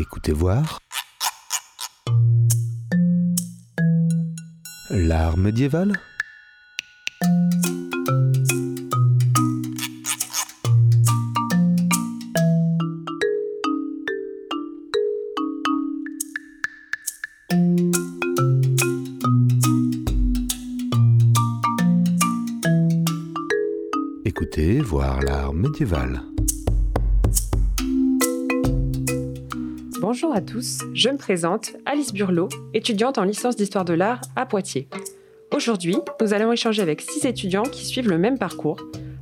Écoutez voir. L'art médiéval Écoutez voir l'art médiéval. Bonjour à tous, je me présente Alice Burlot, étudiante en licence d'histoire de l'art à Poitiers. Aujourd'hui, nous allons échanger avec six étudiants qui suivent le même parcours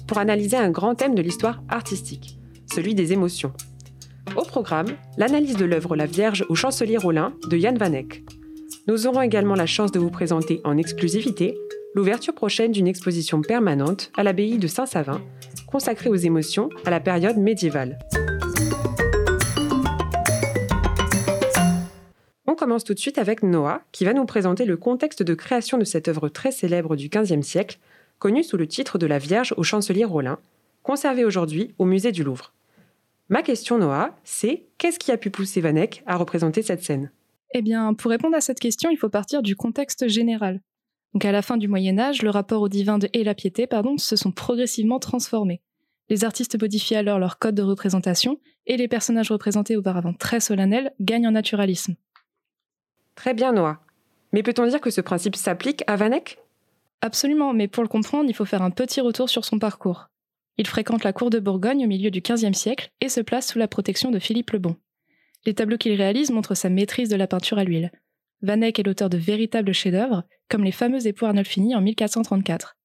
pour analyser un grand thème de l'histoire artistique, celui des émotions. Au programme, l'analyse de l'œuvre La Vierge au chancelier Rollin de Jan van Eyck. Nous aurons également la chance de vous présenter en exclusivité l'ouverture prochaine d'une exposition permanente à l'abbaye de Saint-Savin, consacrée aux émotions à la période médiévale. Commence tout de suite avec Noah, qui va nous présenter le contexte de création de cette œuvre très célèbre du XVe siècle, connue sous le titre de La Vierge au chancelier Rollin, conservée aujourd'hui au musée du Louvre. Ma question, Noah, c'est qu'est-ce qui a pu pousser Van à représenter cette scène? Eh bien, pour répondre à cette question, il faut partir du contexte général. Donc à la fin du Moyen Âge, le rapport au divin et la piété pardon, se sont progressivement transformés. Les artistes modifient alors leur code de représentation et les personnages représentés auparavant très solennels gagnent en naturalisme. Très bien, Noah. Mais peut-on dire que ce principe s'applique à Van Eyck Absolument, mais pour le comprendre, il faut faire un petit retour sur son parcours. Il fréquente la cour de Bourgogne au milieu du XVe siècle et se place sous la protection de Philippe le Bon. Les tableaux qu'il réalise montrent sa maîtrise de la peinture à l'huile. Van Eyck est l'auteur de véritables chefs-d'œuvre, comme les fameux époux Arnolfini en 1434.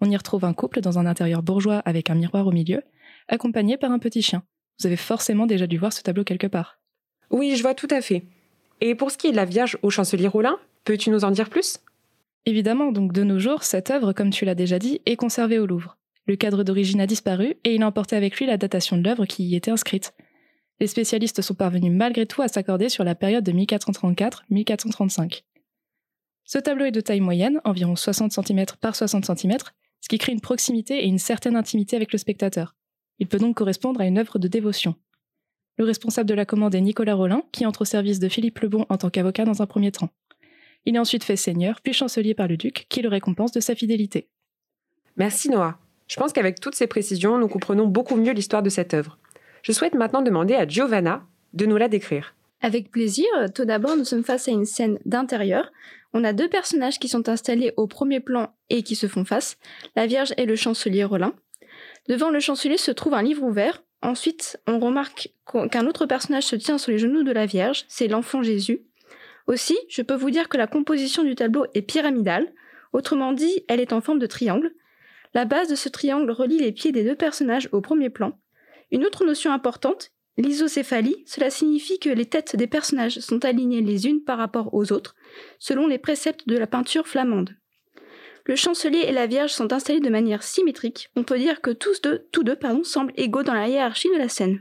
On y retrouve un couple dans un intérieur bourgeois avec un miroir au milieu, accompagné par un petit chien. Vous avez forcément déjà dû voir ce tableau quelque part. Oui, je vois tout à fait. Et pour ce qui est de la Vierge au chancelier Rollin, peux-tu nous en dire plus? Évidemment, donc de nos jours, cette œuvre, comme tu l'as déjà dit, est conservée au Louvre. Le cadre d'origine a disparu et il a emporté avec lui la datation de l'œuvre qui y était inscrite. Les spécialistes sont parvenus malgré tout à s'accorder sur la période de 1434-1435. Ce tableau est de taille moyenne, environ 60 cm par 60 cm, ce qui crée une proximité et une certaine intimité avec le spectateur. Il peut donc correspondre à une œuvre de dévotion. Le responsable de la commande est Nicolas Rollin, qui entre au service de Philippe Lebon en tant qu'avocat dans un premier temps. Il est ensuite fait seigneur, puis chancelier par le duc, qui le récompense de sa fidélité. Merci Noah. Je pense qu'avec toutes ces précisions, nous comprenons beaucoup mieux l'histoire de cette œuvre. Je souhaite maintenant demander à Giovanna de nous la décrire. Avec plaisir. Tout d'abord, nous sommes face à une scène d'intérieur. On a deux personnages qui sont installés au premier plan et qui se font face, la Vierge et le chancelier Rollin. Devant le chancelier se trouve un livre ouvert. Ensuite, on remarque qu'un autre personnage se tient sur les genoux de la Vierge, c'est l'enfant Jésus. Aussi, je peux vous dire que la composition du tableau est pyramidale, autrement dit, elle est en forme de triangle. La base de ce triangle relie les pieds des deux personnages au premier plan. Une autre notion importante, l'isocéphalie, cela signifie que les têtes des personnages sont alignées les unes par rapport aux autres, selon les préceptes de la peinture flamande. Le chancelier et la Vierge sont installés de manière symétrique. On peut dire que tous deux, tous deux pardon, semblent égaux dans la hiérarchie de la scène.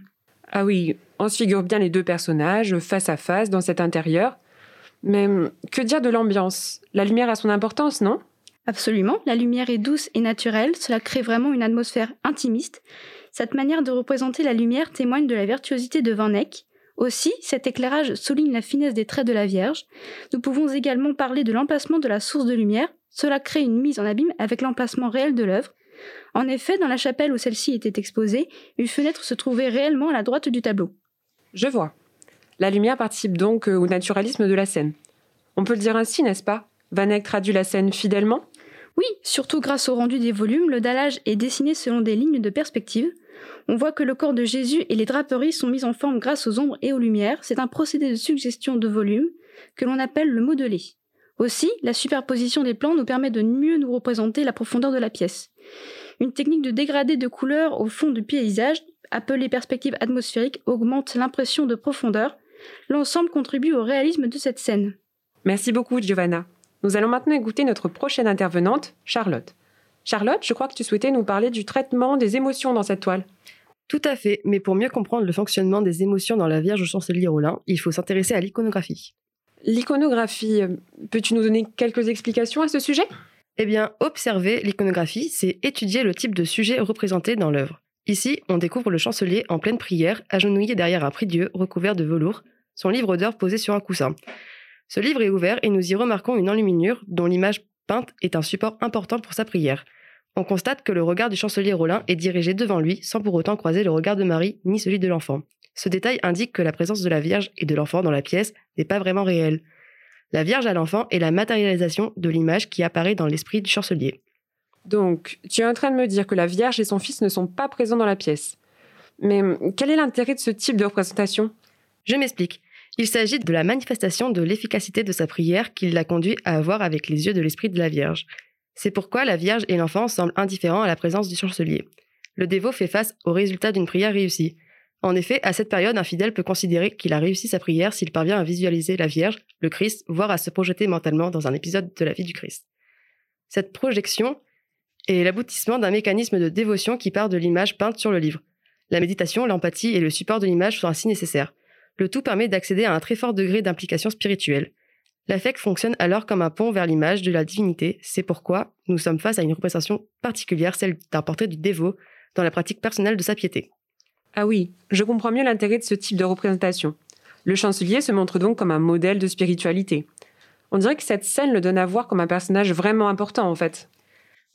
Ah oui, on se figure bien les deux personnages face à face dans cet intérieur. Mais que dire de l'ambiance? La lumière a son importance, non? Absolument, la lumière est douce et naturelle, cela crée vraiment une atmosphère intimiste. Cette manière de représenter la lumière témoigne de la virtuosité de Van Eyck. Aussi, cet éclairage souligne la finesse des traits de la Vierge. Nous pouvons également parler de l'emplacement de la source de lumière. Cela crée une mise en abîme avec l'emplacement réel de l'œuvre. En effet, dans la chapelle où celle-ci était exposée, une fenêtre se trouvait réellement à la droite du tableau. Je vois. La lumière participe donc au naturalisme de la scène. On peut le dire ainsi, n'est-ce pas? Van Eyck traduit la scène fidèlement? Oui, surtout grâce au rendu des volumes, le dallage est dessiné selon des lignes de perspective. On voit que le corps de Jésus et les draperies sont mis en forme grâce aux ombres et aux lumières. C'est un procédé de suggestion de volume que l'on appelle le modelé. Aussi, la superposition des plans nous permet de mieux nous représenter la profondeur de la pièce. Une technique de dégradé de couleurs au fond du paysage, appelée perspective atmosphérique, augmente l'impression de profondeur. L'ensemble contribue au réalisme de cette scène. Merci beaucoup, Giovanna. Nous allons maintenant écouter notre prochaine intervenante, Charlotte. Charlotte, je crois que tu souhaitais nous parler du traitement des émotions dans cette toile. Tout à fait, mais pour mieux comprendre le fonctionnement des émotions dans la Vierge au chancelier Rollin, il faut s'intéresser à l'iconographie. L'iconographie, euh, peux-tu nous donner quelques explications à ce sujet? Eh bien, observer l'iconographie, c'est étudier le type de sujet représenté dans l'œuvre. Ici, on découvre le chancelier en pleine prière, agenouillé derrière un prie-dieu recouvert de velours, son livre d'heures posé sur un coussin. Ce livre est ouvert et nous y remarquons une enluminure dont l'image peinte est un support important pour sa prière. On constate que le regard du chancelier Rollin est dirigé devant lui sans pour autant croiser le regard de Marie ni celui de l'enfant. Ce détail indique que la présence de la Vierge et de l'enfant dans la pièce n'est pas vraiment réelle. La Vierge à l'enfant est la matérialisation de l'image qui apparaît dans l'esprit du chancelier. Donc, tu es en train de me dire que la Vierge et son fils ne sont pas présents dans la pièce. Mais hum, quel est l'intérêt de ce type de représentation? Je m'explique. Il s'agit de la manifestation de l'efficacité de sa prière qui l'a conduit à voir avec les yeux de l'esprit de la Vierge. C'est pourquoi la Vierge et l'enfant semblent indifférents à la présence du chancelier. Le dévot fait face au résultat d'une prière réussie. En effet, à cette période, un fidèle peut considérer qu'il a réussi sa prière s'il parvient à visualiser la Vierge, le Christ, voire à se projeter mentalement dans un épisode de la vie du Christ. Cette projection est l'aboutissement d'un mécanisme de dévotion qui part de l'image peinte sur le livre. La méditation, l'empathie et le support de l'image sont ainsi nécessaires. Le tout permet d'accéder à un très fort degré d'implication spirituelle. L'affect fonctionne alors comme un pont vers l'image de la divinité, c'est pourquoi nous sommes face à une représentation particulière, celle d'un portrait du dévot, dans la pratique personnelle de sa piété. Ah oui, je comprends mieux l'intérêt de ce type de représentation. Le chancelier se montre donc comme un modèle de spiritualité. On dirait que cette scène le donne à voir comme un personnage vraiment important en fait.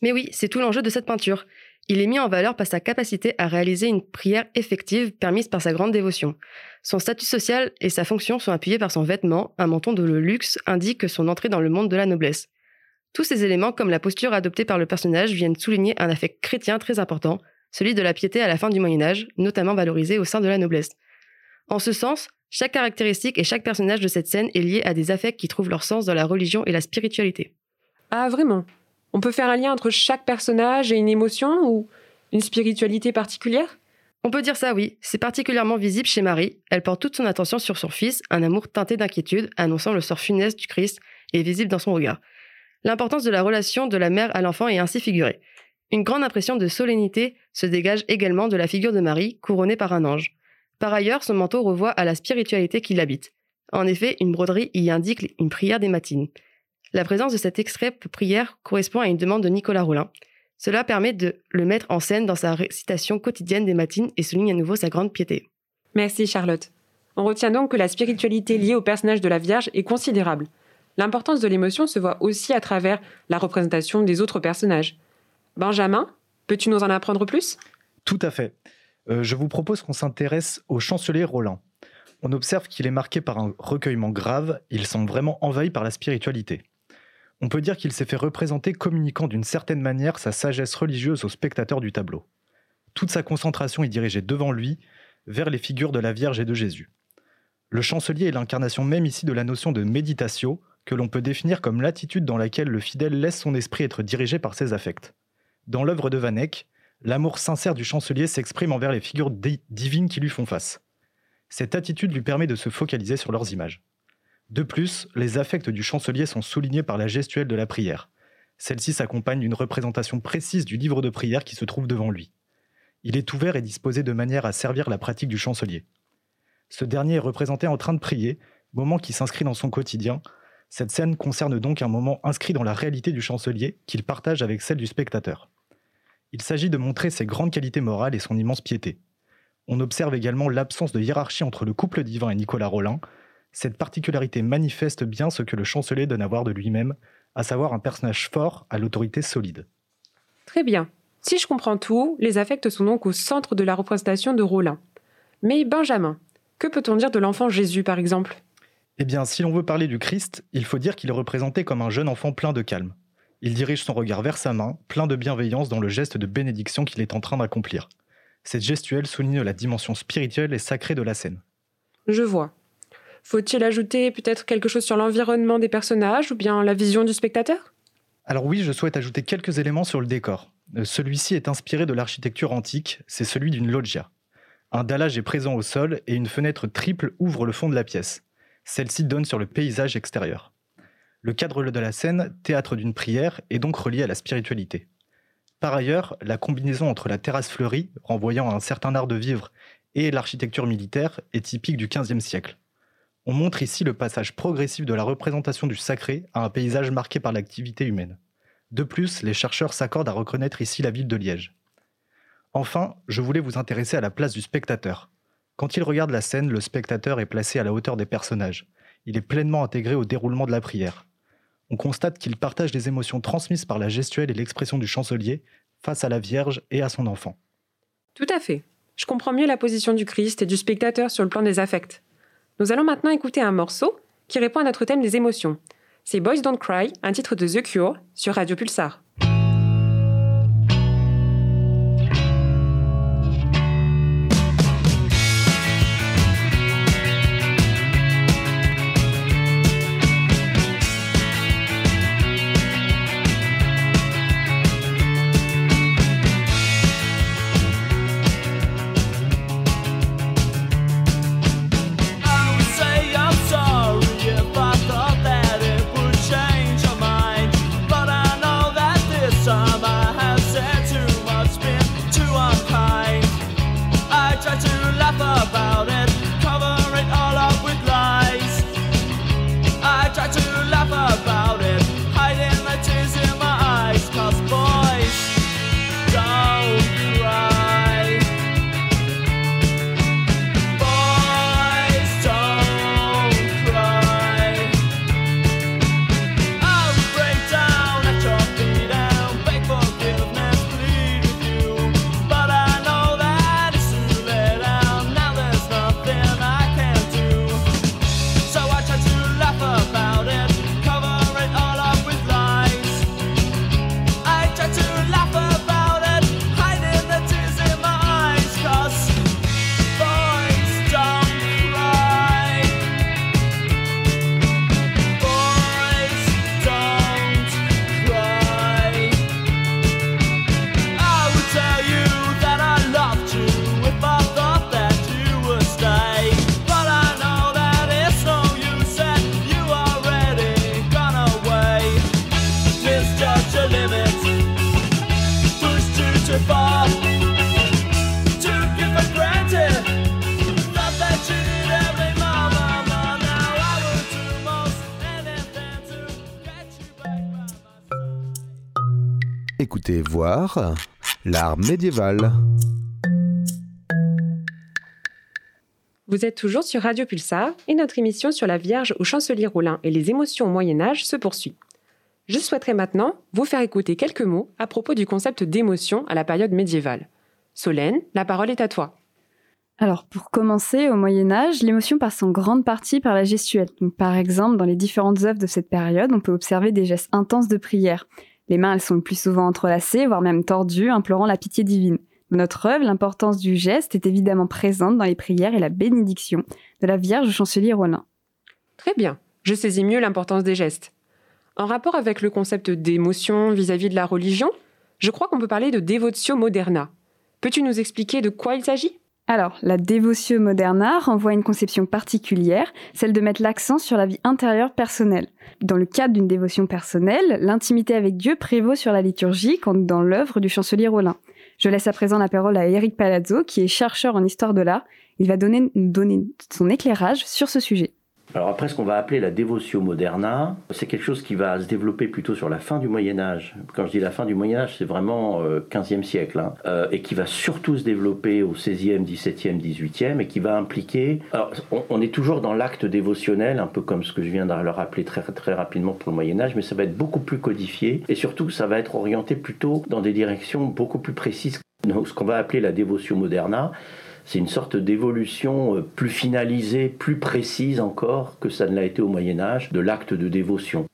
Mais oui, c'est tout l'enjeu de cette peinture. Il est mis en valeur par sa capacité à réaliser une prière effective permise par sa grande dévotion. Son statut social et sa fonction sont appuyés par son vêtement, un menton de luxe indique son entrée dans le monde de la noblesse. Tous ces éléments, comme la posture adoptée par le personnage, viennent souligner un affect chrétien très important, celui de la piété à la fin du Moyen Âge, notamment valorisé au sein de la noblesse. En ce sens, chaque caractéristique et chaque personnage de cette scène est lié à des affects qui trouvent leur sens dans la religion et la spiritualité. Ah vraiment? On peut faire un lien entre chaque personnage et une émotion ou une spiritualité particulière? On peut dire ça, oui. C'est particulièrement visible chez Marie. Elle porte toute son attention sur son fils, un amour teinté d'inquiétude, annonçant le sort funeste du Christ, et visible dans son regard. L'importance de la relation de la mère à l'enfant est ainsi figurée. Une grande impression de solennité se dégage également de la figure de Marie, couronnée par un ange. Par ailleurs, son manteau revoit à la spiritualité qui l'habite. En effet, une broderie y indique une prière des matines. La présence de cet extrait prière correspond à une demande de Nicolas Rollin. Cela permet de le mettre en scène dans sa récitation quotidienne des matines et souligne à nouveau sa grande piété. Merci Charlotte. On retient donc que la spiritualité liée au personnage de la Vierge est considérable. L'importance de l'émotion se voit aussi à travers la représentation des autres personnages. Benjamin, peux-tu nous en apprendre plus? Tout à fait. Euh, je vous propose qu'on s'intéresse au chancelier Roland. On observe qu'il est marqué par un recueillement grave, il semble vraiment envahi par la spiritualité. On peut dire qu'il s'est fait représenter communiquant d'une certaine manière sa sagesse religieuse aux spectateurs du tableau. Toute sa concentration est dirigée devant lui, vers les figures de la Vierge et de Jésus. Le chancelier est l'incarnation même ici de la notion de méditation, que l'on peut définir comme l'attitude dans laquelle le fidèle laisse son esprit être dirigé par ses affects. Dans l'œuvre de Van l'amour sincère du chancelier s'exprime envers les figures divines qui lui font face. Cette attitude lui permet de se focaliser sur leurs images. De plus, les affects du chancelier sont soulignés par la gestuelle de la prière. Celle-ci s'accompagne d'une représentation précise du livre de prière qui se trouve devant lui. Il est ouvert et disposé de manière à servir la pratique du chancelier. Ce dernier est représenté en train de prier, moment qui s'inscrit dans son quotidien. Cette scène concerne donc un moment inscrit dans la réalité du chancelier qu'il partage avec celle du spectateur. Il s'agit de montrer ses grandes qualités morales et son immense piété. On observe également l'absence de hiérarchie entre le couple divin et Nicolas Rollin. Cette particularité manifeste bien ce que le chancelier donne à voir de lui-même, à savoir un personnage fort à l'autorité solide. Très bien. Si je comprends tout, les affects sont donc au centre de la représentation de Rollin. Mais Benjamin, que peut-on dire de l'enfant Jésus par exemple? Eh bien, si l'on veut parler du Christ, il faut dire qu'il est représenté comme un jeune enfant plein de calme. Il dirige son regard vers sa main, plein de bienveillance dans le geste de bénédiction qu'il est en train d'accomplir. Cette gestuelle souligne la dimension spirituelle et sacrée de la scène. Je vois. Faut-il ajouter peut-être quelque chose sur l'environnement des personnages ou bien la vision du spectateur? Alors oui, je souhaite ajouter quelques éléments sur le décor. Euh, celui-ci est inspiré de l'architecture antique, c'est celui d'une loggia. Un dallage est présent au sol et une fenêtre triple ouvre le fond de la pièce. Celle-ci donne sur le paysage extérieur. Le cadre de la scène, théâtre d'une prière, est donc relié à la spiritualité. Par ailleurs, la combinaison entre la terrasse fleurie, renvoyant à un certain art de vivre, et l'architecture militaire est typique du XVe siècle. On montre ici le passage progressif de la représentation du sacré à un paysage marqué par l'activité humaine. De plus, les chercheurs s'accordent à reconnaître ici la ville de Liège. Enfin, je voulais vous intéresser à la place du spectateur. Quand il regarde la scène, le spectateur est placé à la hauteur des personnages. Il est pleinement intégré au déroulement de la prière. On constate qu'il partage les émotions transmises par la gestuelle et l'expression du chancelier face à la Vierge et à son enfant. Tout à fait. Je comprends mieux la position du Christ et du spectateur sur le plan des affects. Nous allons maintenant écouter un morceau qui répond à notre thème des émotions. C'est Boys Don't Cry, un titre de The Cure sur Radio Pulsar. Écoutez voir l'art médiéval. Vous êtes toujours sur Radio Pulsar et notre émission sur la Vierge au chancelier Rollin et les émotions au Moyen Âge se poursuit. Je souhaiterais maintenant vous faire écouter quelques mots à propos du concept d'émotion à la période médiévale. Solène, la parole est à toi. Alors, pour commencer, au Moyen Âge, l'émotion passe en grande partie par la gestuelle. Donc, par exemple, dans les différentes œuvres de cette période, on peut observer des gestes intenses de prière. Les mains, elles sont le plus souvent entrelacées, voire même tordues, implorant la pitié divine. Dans notre œuvre, l'importance du geste est évidemment présente dans les prières et la bénédiction de la Vierge chancelier Rollin. Très bien, je saisis mieux l'importance des gestes. En rapport avec le concept d'émotion vis-à-vis de la religion, je crois qu'on peut parler de devotio moderna. Peux-tu nous expliquer de quoi il s'agit? Alors, la Devotio Moderna renvoie à une conception particulière, celle de mettre l'accent sur la vie intérieure personnelle. Dans le cadre d'une dévotion personnelle, l'intimité avec Dieu prévaut sur la liturgie, comme dans l'œuvre du chancelier Rollin. Je laisse à présent la parole à Eric Palazzo, qui est chercheur en histoire de l'art. Il va donner son éclairage sur ce sujet. Alors après, ce qu'on va appeler la Devotio Moderna, c'est quelque chose qui va se développer plutôt sur la fin du Moyen Âge. Quand je dis la fin du Moyen Âge, c'est vraiment euh, 15e siècle, hein, euh, et qui va surtout se développer au 16e, 17e, 18e, et qui va impliquer... Alors, on, est toujours dans l'acte dévotionnel, un peu comme ce que je viens de le rappeler très, très rapidement pour le Moyen Âge, mais ça va être beaucoup plus codifié, et surtout, ça va être orienté plutôt dans des directions beaucoup plus précises. Donc, ce qu'on va appeler la Devotio Moderna, c'est une sorte d'évolution euh, plus finalisée, plus précise encore que ça ne l'a été au Moyen Âge de l'acte de dévotion.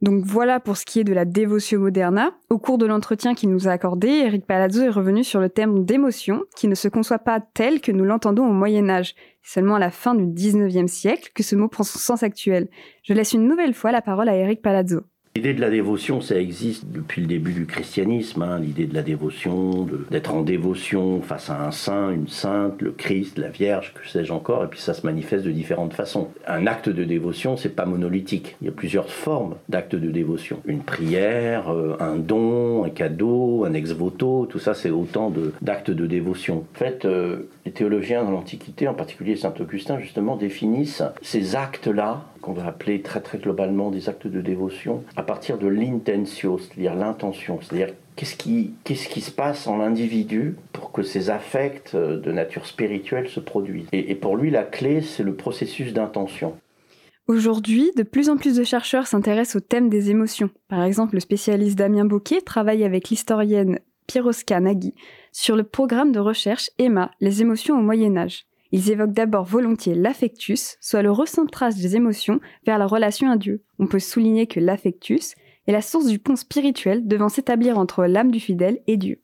Donc voilà pour ce qui est de la Devotio Moderna. Au cours de l'entretien qu'il nous a accordé, Eric Palazzo est revenu sur le terme d'émotion, qui ne se conçoit pas tel que nous l'entendons au Moyen Âge. C'est seulement à la fin du 19e siècle que ce mot prend son sens actuel. Je laisse une nouvelle fois la parole à Eric Palazzo. L'idée de la dévotion, ça existe depuis le début du christianisme. hein, L'idée de la dévotion, de- d'être en dévotion face à un saint, une sainte, le Christ, la Vierge, que sais-je encore. Et puis ça se manifeste de différentes façons. Un acte de dévotion, c'est pas monolithique. Il y a plusieurs formes d'actes de dévotion. Une prière, euh, un don, un cadeau, un ex voto, tout ça, c'est autant de- d'actes de, dévotion. En fait, euh, les théologiens dans l'Antiquité, en particulier Saint Augustin, justement, définissent ces actes-là qu'on va appeler très très globalement des actes de dévotion, à partir de l'intentio, c'est-à-dire l'intention, c'est-à-dire qu'est-ce qui, qu'est-ce qui se passe en l'individu pour que ces affects euh, de nature spirituelle se produisent? Et, pour lui, la clé, c'est le processus d'intention. Aujourd'hui, de plus en plus de chercheurs s'intéressent au thème des émotions. Par exemple, le spécialiste Damien Bocquet travaille avec l'historienne Piroska Nagy sur le programme de recherche EMMA, les émotions au Moyen Âge. Ils évoquent d'abord volontiers l'affectus, soit le recentrage des émotions vers la relation à Dieu. On peut souligner que l'affectus est la source du pont spirituel devant s'établir entre l'âme du fidèle et Dieu.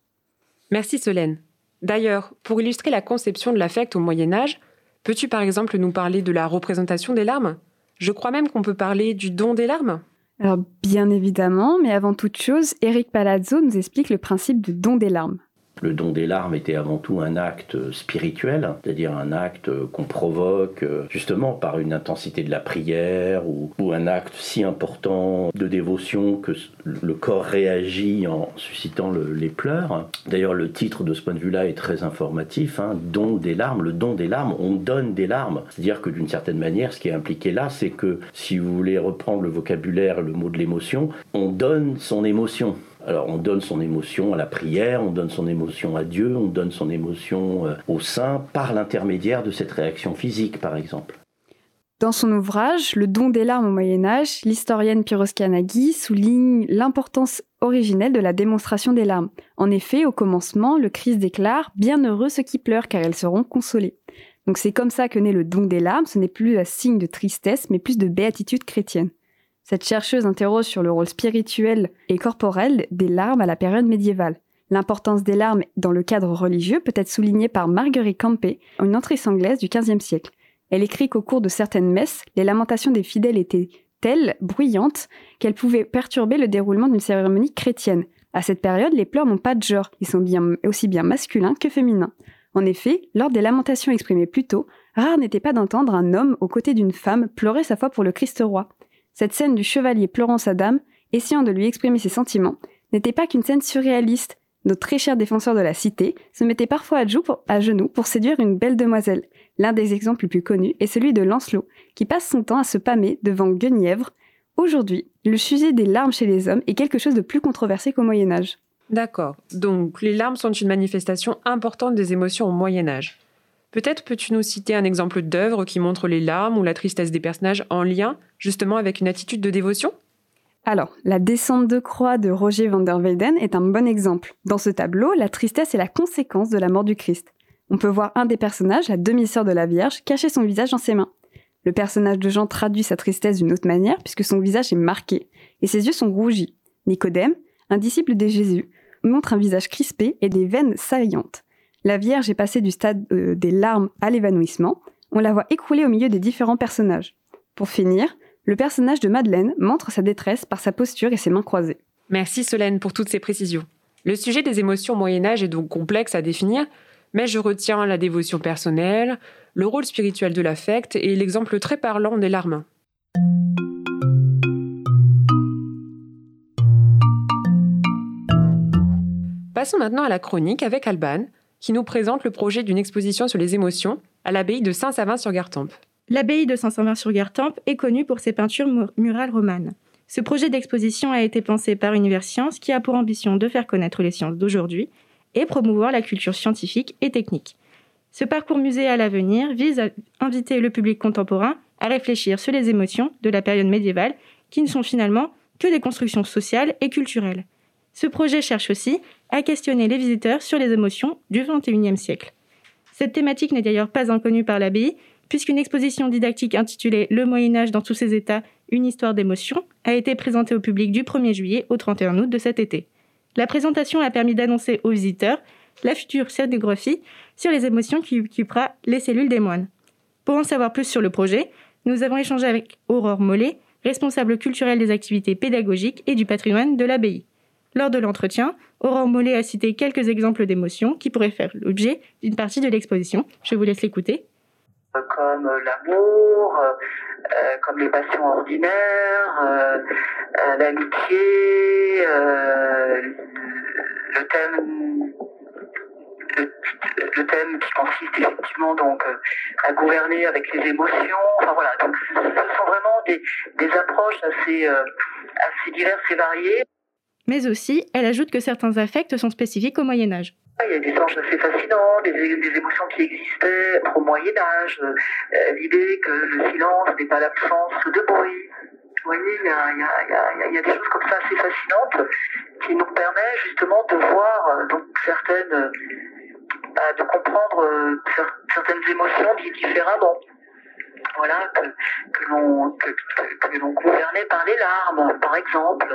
Merci Solène. D'ailleurs, pour illustrer la conception de l'affect au Moyen Âge, peux-tu par exemple nous parler de la représentation des larmes? Je crois même qu'on peut parler du don des larmes. Alors bien évidemment, mais avant toute chose, Eric Palazzo nous explique le principe du don des larmes. Le don des larmes était avant tout un acte spirituel, c'est-à-dire un acte qu'on provoque euh, justement par une intensité de la prière ou, un acte si important de dévotion que le corps réagit en suscitant le- les pleurs. D'ailleurs, le titre de ce point de vue-là est très informatif, hein, don des larmes. Le don des larmes, on donne des larmes. C'est-à-dire que d'une certaine manière, ce qui est impliqué là, c'est que si vous voulez reprendre le vocabulaire, le mot de l'émotion, on donne son émotion. Alors on donne son émotion à la prière, on donne son émotion à Dieu, on donne son émotion euh, au saint par l'intermédiaire de cette réaction physique par exemple. Dans son ouvrage Le don des larmes au Moyen Âge, l'historienne Piroska Nagy souligne l'importance originelle de la démonstration des larmes. En effet, au commencement, le Christ déclare Bienheureux ceux qui pleurent car elles seront consolés. Donc c'est comme ça que naît le don des larmes, ce n'est plus un signe de tristesse mais plus de béatitude chrétienne. Cette chercheuse interroge sur le rôle spirituel et corporel des larmes à la période médiévale. L'importance des larmes dans le cadre religieux peut être soulignée par Marguerite Campé, une autrice anglaise du XVe siècle. Elle écrit qu'au cours de certaines messes, les lamentations des fidèles étaient telles, bruyantes, qu'elles pouvaient perturber le déroulement d'une cérémonie chrétienne. À cette période, les pleurs n'ont pas de genre, ils sont aussi bien masculins que féminins. En effet, lors des lamentations exprimées plus tôt, rare n'était pas d'entendre un homme aux côtés d'une femme pleurer sa foi pour le Christ roi. Cette scène du chevalier pleurant sa dame, essayant de lui exprimer ses sentiments, n'était pas qu'une scène surréaliste. Nos très chers défenseurs de la cité se mettaient parfois à, genoux pour séduire une belle demoiselle. L'un des exemples les plus connus est celui de Lancelot, qui passe son temps à se pâmer devant Guenièvre. Aujourd'hui, le sujet des larmes chez les hommes est quelque chose de plus controversé qu'au Moyen Âge. D'accord. Donc les larmes sont une manifestation importante des émotions au Moyen Âge. Peut-être peux-tu nous citer un exemple d'œuvre qui montre les larmes ou la tristesse des personnages en lien justement avec une attitude de dévotion? Alors, la descente de croix de Roger van der Weyden est un bon exemple. Dans ce tableau, la tristesse est la conséquence de la mort du Christ. On peut voir un des personnages, la demi-sœur de la Vierge, cacher son visage dans ses mains. Le personnage de Jean traduit sa tristesse d'une autre manière puisque son visage est marqué et ses yeux sont rougis. Nicodème, un disciple de Jésus, montre un visage crispé et des veines saillantes. La Vierge est passée du stade euh, des larmes à l'évanouissement. On la voit écrouler au milieu des différents personnages. Pour finir, le personnage de Madeleine montre sa détresse par sa posture et ses mains croisées. Merci Solène pour toutes ces précisions. Le sujet des émotions au Moyen Âge est donc complexe à définir, mais je retiens la dévotion personnelle, le rôle spirituel de l'affect et l'exemple très parlant des larmes. Passons maintenant à la chronique avec Alban, qui nous présente le projet d'une exposition sur les émotions à l'abbaye de Saint-Savin-sur-Gartempe. L'abbaye de Saint-Savin-sur-Gartempe est connue pour ses peintures mu- murales romanes. Ce projet d'exposition a été pensé par Univers Sciences qui a pour ambition de faire connaître les sciences d'aujourd'hui et promouvoir la culture scientifique et technique. Ce parcours musée à l'avenir vise à inviter le public contemporain à réfléchir sur les émotions de la période médiévale qui ne sont finalement que des constructions sociales et culturelles. Ce projet cherche aussi à questionner les visiteurs sur les émotions du XXIe siècle. Cette thématique n'est d'ailleurs pas inconnue par l'abbaye puisqu'une exposition didactique intitulée Le Moyen Âge dans tous ses états, une histoire d'émotion, a été présentée au public du 1er juillet au 31 août de cet été. La présentation a permis d'annoncer aux visiteurs la future scénographie sur les émotions qui occupera les cellules des moines. Pour en savoir plus sur le projet, nous avons échangé avec Aurore Mollet, responsable culturelle des activités pédagogiques et du patrimoine de l'abbaye. Lors de l'entretien, Aurore Mollet a cité quelques exemples d'émotions qui pourraient faire l'objet d'une partie de l'exposition. Je vous laisse l'écouter. comme euh, l'amour, euh, euh, comme les passions ordinaires, euh, euh, l'amitié, euh, le thème le, thème qui consiste effectivement donc euh, à gouverner avec les émotions. Enfin voilà, ce sont vraiment des, approches euh, assez diverses et variées. Mais aussi, elle ajoute que certains affects sont spécifiques au Moyen Âge. Il y a des anges assez fascinants, des, émotions qui existaient au Moyen Âge, euh, l'idée que le silence n'est pas l'absence de bruit. Vous voyez, il y a, des choses comme ça assez fascinantes qui nous permettent justement de voir euh, donc certaines, euh, bah, de comprendre cer- certaines émotions di- différemment. Voilà, que, que l'on gouvernait par les larmes, par exemple.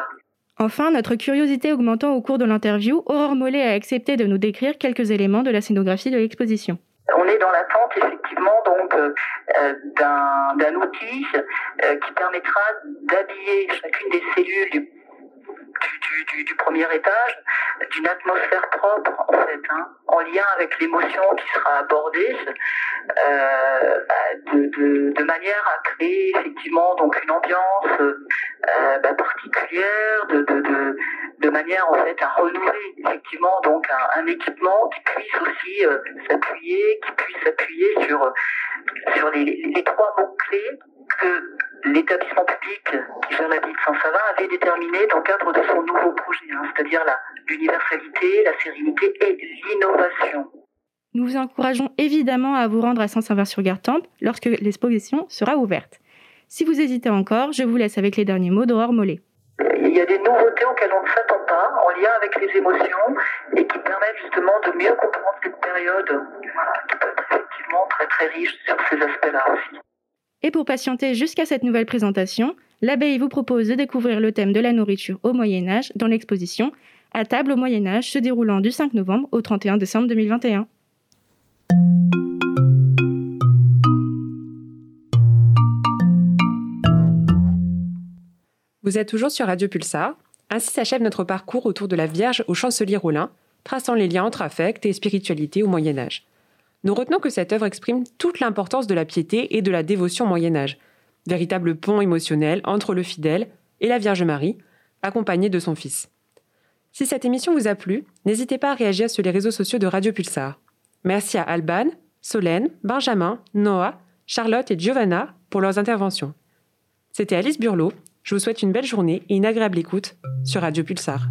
Enfin, notre curiosité augmentant au cours de l'interview, Aurore Mollet a accepté de nous décrire quelques éléments de la scénographie de l'exposition. On est dans l'attente effectivement donc euh, d'un outil euh, qui permettra d'habiller chacune des cellules du premier étage d'une atmosphère propre en fait, hein, en lien avec l'émotion qui sera abordée, euh, bah, de, manière à créer effectivement donc une ambiance euh, bah, particulière, de, manière en fait à renouveler effectivement donc un, équipement qui puisse aussi euh, s'appuyer, qui puisse s'appuyer sur sur les trois mots clés que l'établissement public qui gère la ville de Saint-Savin avait déterminé dans le cadre de son nouveau projet, hein, c'est-à-dire la- l'universalité, la sérénité et l'innovation. Nous vous encourageons évidemment à vous rendre à Saint-Sauveur-sur-Gartempe lorsque l'exposition sera ouverte. Si vous hésitez encore, je vous laisse avec les derniers mots d'Aurore Mollet. Il y a des nouveautés auxquelles on ne s'attend pas, en lien avec les émotions, et qui permettent justement de mieux comprendre cette période, voilà, qui peut être effectivement très très riche sur ces aspects-là aussi. Et pour patienter jusqu'à cette nouvelle présentation, l'abbaye vous propose de découvrir le thème de la nourriture au Moyen Âge dans l'exposition À table au Moyen Âge se déroulant du 5 novembre au 31 décembre 2021. Vous êtes toujours sur Radio Pulsar. Ainsi s'achève notre parcours autour de la Vierge au chancelier Rollin, traçant les liens entre affect et spiritualité au Moyen Âge. Nous retenons que cette œuvre exprime toute l'importance de la piété et de la dévotion au Moyen Âge, véritable pont émotionnel entre le fidèle et la Vierge Marie, accompagnée de son Fils. Si cette émission vous a plu, n'hésitez pas à réagir sur les réseaux sociaux de Radio Pulsar. Merci à Alban, Solène, Benjamin, Noah, Charlotte et Giovanna pour leurs interventions. C'était Alice Burlot. Je vous souhaite une belle journée et une agréable écoute sur Radio Pulsar.